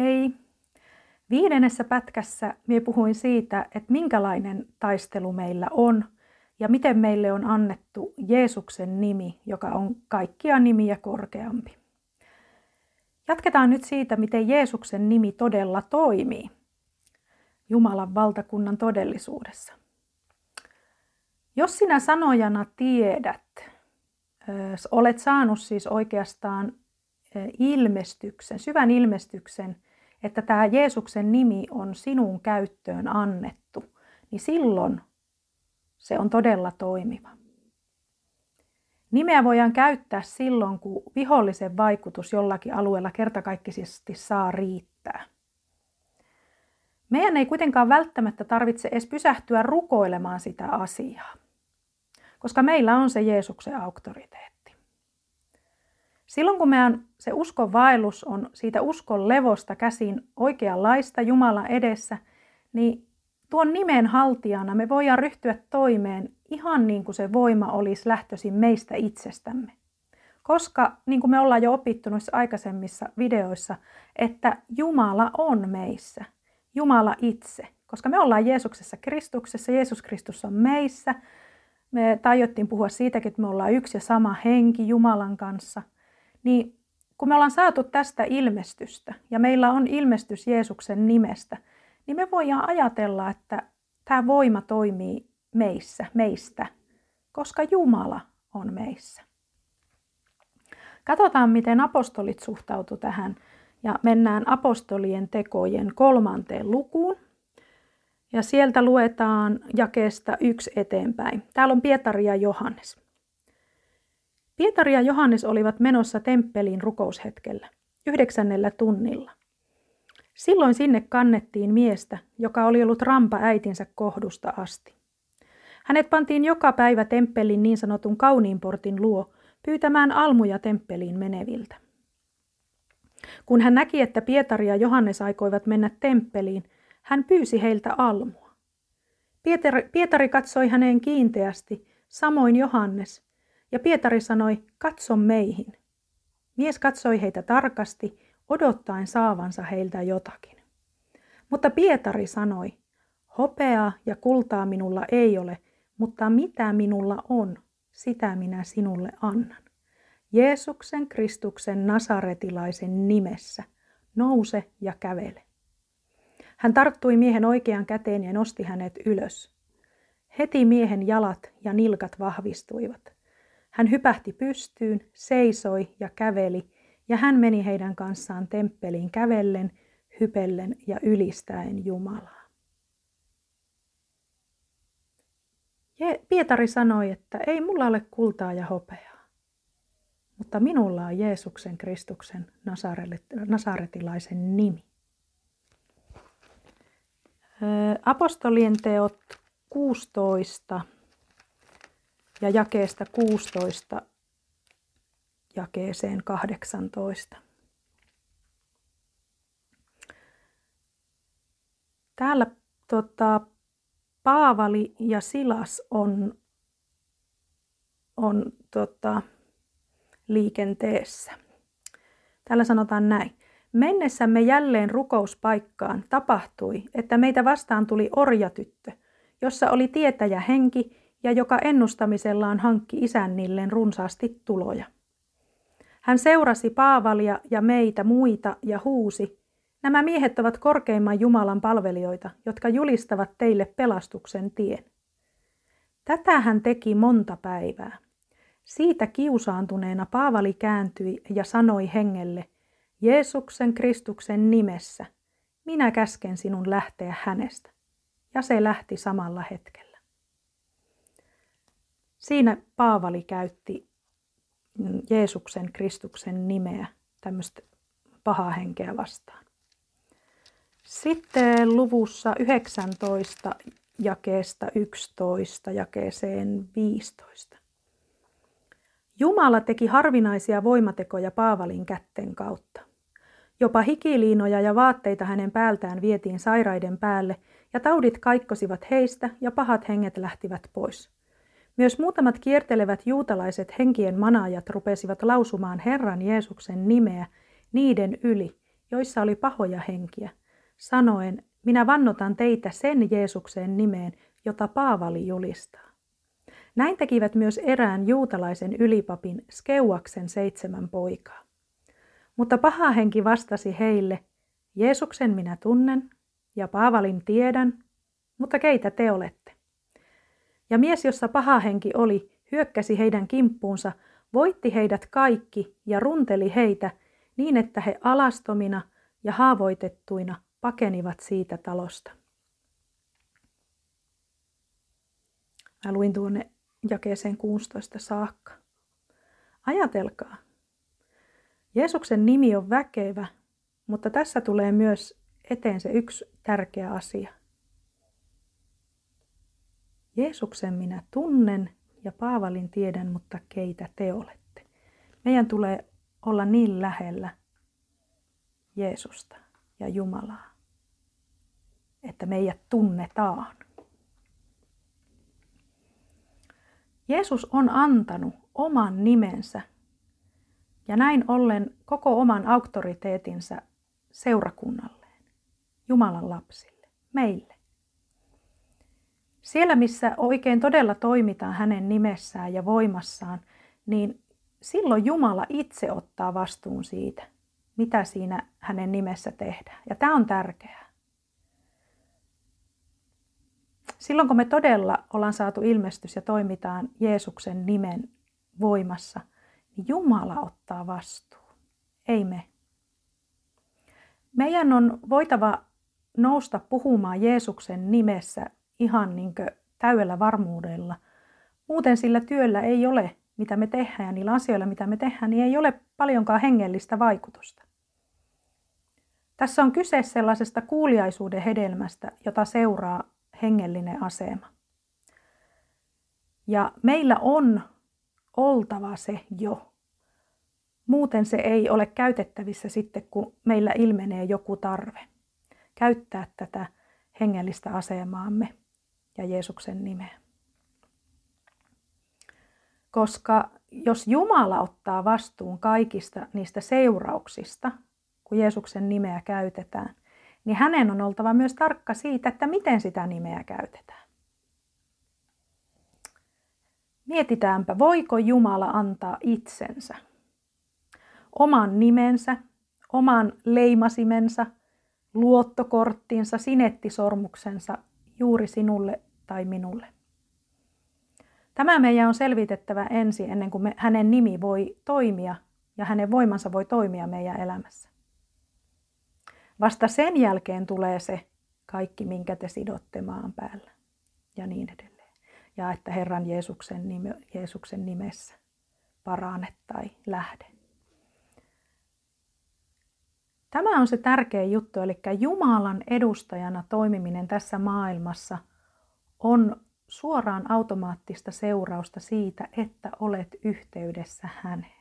Hei! Viidennessä pätkässä minä puhuin siitä, että minkälainen taistelu meillä on ja miten meille on annettu Jeesuksen nimi, joka on kaikkia nimiä korkeampi. Jatketaan nyt siitä, miten Jeesuksen nimi todella toimii Jumalan valtakunnan todellisuudessa. Jos sinä sanojana tiedät, olet saanut siis oikeastaan ilmestyksen, syvän ilmestyksen, että tämä Jeesuksen nimi on sinun käyttöön annettu, niin silloin se on todella toimiva. Nimeä voidaan käyttää silloin, kun vihollisen vaikutus jollakin alueella kertakaikkisesti saa riittää. Meidän ei kuitenkaan välttämättä tarvitse edes pysähtyä rukoilemaan sitä asiaa, koska meillä on se Jeesuksen auktoriteetti. Silloin kun meidän se uskon vaellus on siitä uskon levosta käsin oikeanlaista Jumalan edessä, niin tuon nimen haltijana me voidaan ryhtyä toimeen ihan niin kuin se voima olisi lähtöisin meistä itsestämme. Koska, niin kuin me ollaan jo opittu noissa aikaisemmissa videoissa, että Jumala on meissä. Jumala itse. Koska me ollaan Jeesuksessa Kristuksessa, Jeesus Kristus on meissä. Me tajottiin puhua siitäkin, että me ollaan yksi ja sama henki Jumalan kanssa. Niin kun me ollaan saatu tästä ilmestystä ja meillä on ilmestys Jeesuksen nimestä, niin me voidaan ajatella, että tämä voima toimii meissä, meistä, koska Jumala on meissä. Katsotaan, miten apostolit suhtautu tähän ja mennään apostolien tekojen kolmanteen lukuun. Ja sieltä luetaan jakeesta yksi eteenpäin. Täällä on Pietari ja Johannes. Pietari ja Johannes olivat menossa temppeliin rukoushetkellä, yhdeksännellä tunnilla. Silloin sinne kannettiin miestä, joka oli ollut rampa äitinsä kohdusta asti. Hänet pantiin joka päivä temppelin niin sanotun kauniin portin luo pyytämään almuja temppeliin meneviltä. Kun hän näki, että Pietari ja Johannes aikoivat mennä temppeliin, hän pyysi heiltä almua. Pietari, Pietari katsoi häneen kiinteästi, samoin Johannes, ja Pietari sanoi, katso meihin. Mies katsoi heitä tarkasti, odottaen saavansa heiltä jotakin. Mutta Pietari sanoi, hopeaa ja kultaa minulla ei ole, mutta mitä minulla on, sitä minä sinulle annan. Jeesuksen Kristuksen nasaretilaisen nimessä, nouse ja kävele. Hän tarttui miehen oikean käteen ja nosti hänet ylös. Heti miehen jalat ja nilkat vahvistuivat. Hän hypähti pystyyn, seisoi ja käveli, ja hän meni heidän kanssaan temppeliin kävellen, hypellen ja ylistäen Jumalaa. Pietari sanoi, että ei mulla ole kultaa ja hopeaa, mutta minulla on Jeesuksen Kristuksen nasaretilaisen nimi. Apostolien teot 16 ja jakeesta 16 jakeeseen 18. Täällä tota, Paavali ja Silas on, on tota, liikenteessä. Täällä sanotaan näin. Mennessämme jälleen rukouspaikkaan tapahtui, että meitä vastaan tuli orjatyttö, jossa oli tietäjä henki ja joka ennustamisellaan hankki isännilleen runsaasti tuloja. Hän seurasi Paavalia ja meitä muita ja huusi, nämä miehet ovat korkeimman Jumalan palvelijoita, jotka julistavat teille pelastuksen tien. Tätä hän teki monta päivää. Siitä kiusaantuneena Paavali kääntyi ja sanoi hengelle, Jeesuksen Kristuksen nimessä, minä käsken sinun lähteä hänestä. Ja se lähti samalla hetkellä. Siinä Paavali käytti Jeesuksen Kristuksen nimeä tämmöistä pahaa henkeä vastaan. Sitten luvussa 19 jakeesta 11 jakeeseen 15. Jumala teki harvinaisia voimatekoja Paavalin kätten kautta. Jopa hikiliinoja ja vaatteita hänen päältään vietiin sairaiden päälle, ja taudit kaikkosivat heistä, ja pahat henget lähtivät pois. Myös muutamat kiertelevät juutalaiset henkien manaajat rupesivat lausumaan Herran Jeesuksen nimeä niiden yli, joissa oli pahoja henkiä, sanoen, minä vannotan teitä sen Jeesuksen nimeen, jota Paavali julistaa. Näin tekivät myös erään juutalaisen ylipapin Skeuaksen seitsemän poikaa. Mutta paha henki vastasi heille, Jeesuksen minä tunnen ja Paavalin tiedän, mutta keitä te olette? Ja mies, jossa paha henki oli, hyökkäsi heidän kimppuunsa, voitti heidät kaikki ja runteli heitä niin, että he alastomina ja haavoitettuina pakenivat siitä talosta. Mä luin tuonne jakeeseen 16 saakka. Ajatelkaa. Jeesuksen nimi on väkevä, mutta tässä tulee myös eteen se yksi tärkeä asia. Jeesuksen minä tunnen ja Paavalin tiedän, mutta keitä te olette. Meidän tulee olla niin lähellä Jeesusta ja Jumalaa, että meidät tunnetaan. Jeesus on antanut oman nimensä ja näin ollen koko oman auktoriteetinsa seurakunnalleen, Jumalan lapsille, meille. Siellä, missä oikein todella toimitaan hänen nimessään ja voimassaan, niin silloin Jumala itse ottaa vastuun siitä, mitä siinä hänen nimessä tehdään. Ja tämä on tärkeää. Silloin kun me todella ollaan saatu ilmestys ja toimitaan Jeesuksen nimen voimassa, niin Jumala ottaa vastuu, ei me. Meidän on voitava nousta puhumaan Jeesuksen nimessä ihan niin täydellä varmuudella. Muuten sillä työllä ei ole, mitä me tehdään, ja niillä asioilla, mitä me tehdään, niin ei ole paljonkaan hengellistä vaikutusta. Tässä on kyse sellaisesta kuuliaisuuden hedelmästä, jota seuraa hengellinen asema. Ja meillä on oltava se jo. Muuten se ei ole käytettävissä sitten, kun meillä ilmenee joku tarve. Käyttää tätä hengellistä asemaamme ja Jeesuksen nimeä. Koska jos Jumala ottaa vastuun kaikista niistä seurauksista, kun Jeesuksen nimeä käytetään, niin hänen on oltava myös tarkka siitä, että miten sitä nimeä käytetään. Mietitäänpä, voiko Jumala antaa itsensä, oman nimensä, oman leimasimensa, luottokorttinsa, sinettisormuksensa juuri sinulle tai minulle. Tämä meidän on selvitettävä ensin ennen kuin me, hänen nimi voi toimia ja hänen voimansa voi toimia meidän elämässä. Vasta sen jälkeen tulee se kaikki, minkä te sidotte maan päällä ja niin edelleen. Ja että Herran Jeesuksen, nime, Jeesuksen nimessä parane tai lähde. Tämä on se tärkeä juttu, eli Jumalan edustajana toimiminen tässä maailmassa on suoraan automaattista seurausta siitä, että olet yhteydessä häneen.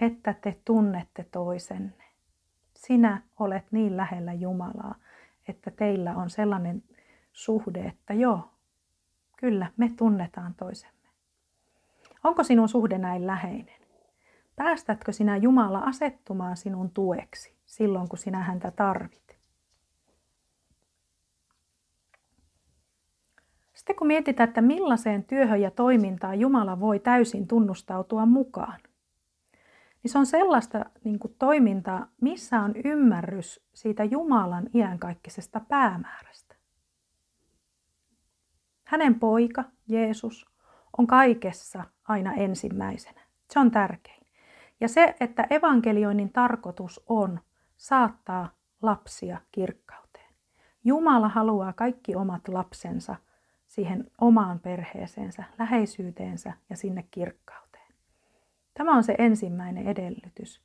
Että te tunnette toisenne sinä olet niin lähellä Jumalaa, että teillä on sellainen suhde, että joo, kyllä, me tunnetaan toisemme. Onko sinun suhde näin läheinen? Päästätkö sinä Jumala asettumaan sinun tueksi silloin, kun sinä häntä tarvit? Sitten kun mietitään, että millaiseen työhön ja toimintaan Jumala voi täysin tunnustautua mukaan, niin se on sellaista niin kuin toimintaa, missä on ymmärrys siitä Jumalan iankaikkisesta päämäärästä. Hänen poika, Jeesus, on kaikessa aina ensimmäisenä. Se on tärkein. Ja se, että evankelioinnin tarkoitus on saattaa lapsia kirkkauteen. Jumala haluaa kaikki omat lapsensa siihen omaan perheeseensä, läheisyyteensä ja sinne kirkkauteen. Tämä on se ensimmäinen edellytys.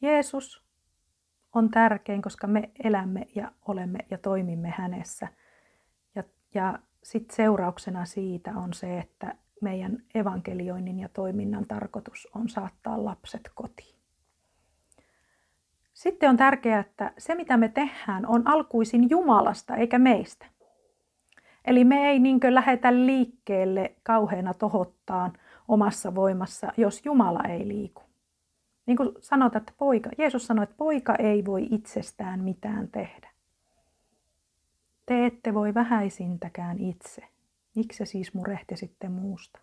Jeesus on tärkein, koska me elämme ja olemme ja toimimme hänessä. Ja, ja sitten seurauksena siitä on se, että meidän evankelioinnin ja toiminnan tarkoitus on saattaa lapset kotiin. Sitten on tärkeää, että se mitä me tehdään on alkuisin Jumalasta eikä meistä. Eli me ei niinkö lähetä liikkeelle kauheana tohottaan – omassa voimassa, jos Jumala ei liiku. Niin kuin sanotaan, että poika, Jeesus sanoi, että poika ei voi itsestään mitään tehdä. Te ette voi vähäisintäkään itse. Miksi siis murehtisitte muusta?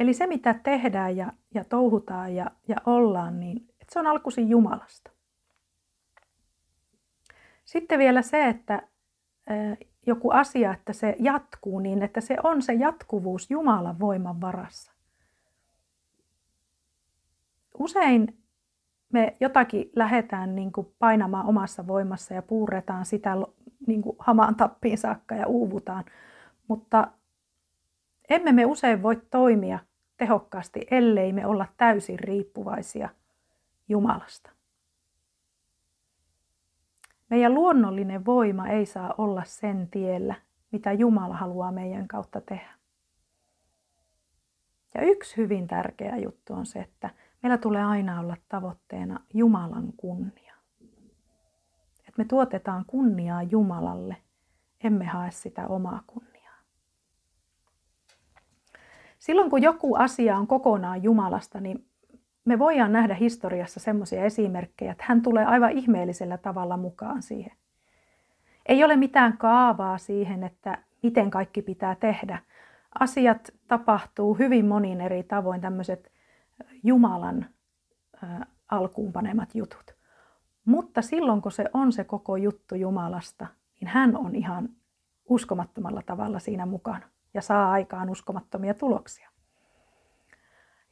Eli se, mitä tehdään ja, ja touhutaan ja, ja ollaan, niin että se on alkuisin Jumalasta. Sitten vielä se, että joku asia, että se jatkuu niin, että se on se jatkuvuus Jumalan voiman varassa. Usein me jotakin lähdetään niin kuin painamaan omassa voimassa ja puuretaan sitä niin kuin hamaan tappiin saakka ja uuvutaan, mutta emme me usein voi toimia tehokkaasti, ellei me olla täysin riippuvaisia Jumalasta. Meidän luonnollinen voima ei saa olla sen tiellä, mitä Jumala haluaa meidän kautta tehdä. Ja yksi hyvin tärkeä juttu on se, että meillä tulee aina olla tavoitteena Jumalan kunnia. Että me tuotetaan kunniaa Jumalalle, emme hae sitä omaa kunniaa. Silloin kun joku asia on kokonaan Jumalasta, niin me voidaan nähdä historiassa semmoisia esimerkkejä, että hän tulee aivan ihmeellisellä tavalla mukaan siihen. Ei ole mitään kaavaa siihen, että miten kaikki pitää tehdä. Asiat tapahtuu hyvin monin eri tavoin, tämmöiset Jumalan alkuunpanemat jutut. Mutta silloin, kun se on se koko juttu Jumalasta, niin hän on ihan uskomattomalla tavalla siinä mukana ja saa aikaan uskomattomia tuloksia.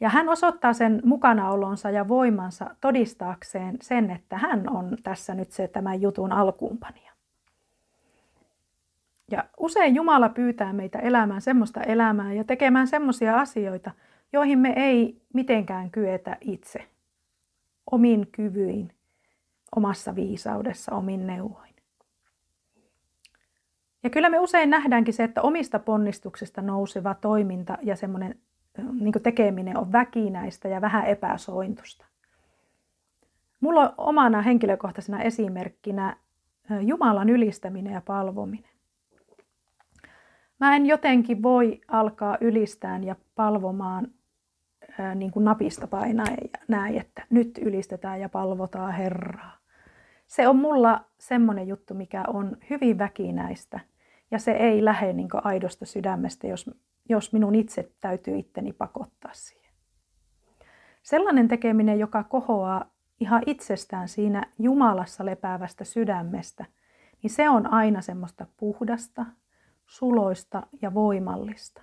Ja hän osoittaa sen mukanaolonsa ja voimansa todistaakseen sen, että hän on tässä nyt se tämän jutun alkuunpanija. Ja usein Jumala pyytää meitä elämään semmoista elämää ja tekemään semmoisia asioita, joihin me ei mitenkään kyetä itse. Omin kyvyin, omassa viisaudessa, omin neuvoin. Ja kyllä me usein nähdäänkin se, että omista ponnistuksista nouseva toiminta ja semmoinen niin tekeminen on väkinäistä ja vähän epäsointusta. Mulla on omana henkilökohtaisena esimerkkinä Jumalan ylistäminen ja palvominen. Mä en jotenkin voi alkaa ylistään ja palvomaan niin kuin napista painaen ja näin, että nyt ylistetään ja palvotaan Herraa. Se on mulla semmoinen juttu, mikä on hyvin väkinäistä ja se ei lähde niin aidosta sydämestä, jos jos minun itse täytyy itteni pakottaa siihen. Sellainen tekeminen, joka kohoaa ihan itsestään siinä Jumalassa lepäävästä sydämestä, niin se on aina semmoista puhdasta, suloista ja voimallista.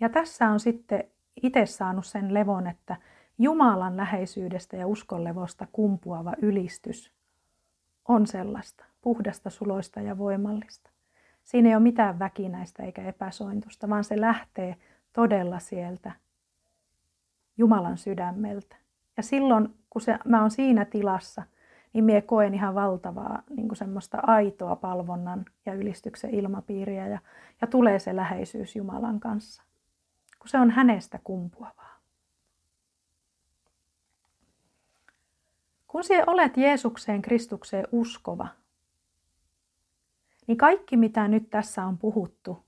Ja tässä on sitten itse saanut sen levon, että Jumalan läheisyydestä ja uskonlevosta kumpuava ylistys on sellaista puhdasta, suloista ja voimallista. Siinä ei ole mitään väkinäistä eikä epäsointusta, vaan se lähtee todella sieltä Jumalan sydämeltä. Ja silloin, kun se, mä oon siinä tilassa, niin mie koen ihan valtavaa niin semmoista aitoa palvonnan ja ylistyksen ilmapiiriä ja, ja tulee se läheisyys Jumalan kanssa, kun se on hänestä kumpuavaa. Kun sinä olet Jeesukseen Kristukseen uskova, niin kaikki mitä nyt tässä on puhuttu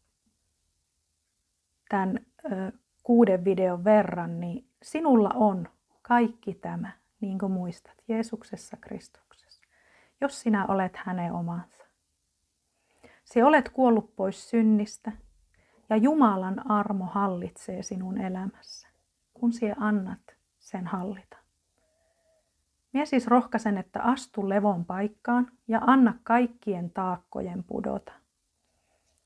tämän ö, kuuden videon verran, niin sinulla on kaikki tämä, niin kuin muistat, Jeesuksessa Kristuksessa, jos sinä olet hänen omansa. Si olet kuollut pois synnistä ja Jumalan armo hallitsee sinun elämässä, kun sinä annat sen hallita. Mie siis rohkaisen, että astu levon paikkaan ja anna kaikkien taakkojen pudota.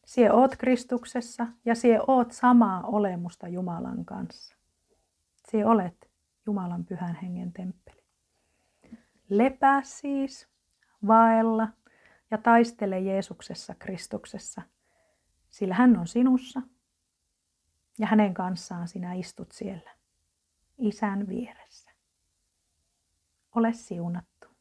Sie oot Kristuksessa ja sie oot samaa olemusta Jumalan kanssa. Sie olet Jumalan pyhän hengen temppeli. Lepää siis, vaella ja taistele Jeesuksessa Kristuksessa, sillä hän on sinussa ja hänen kanssaan sinä istut siellä, isän vieressä. Ole siunattu.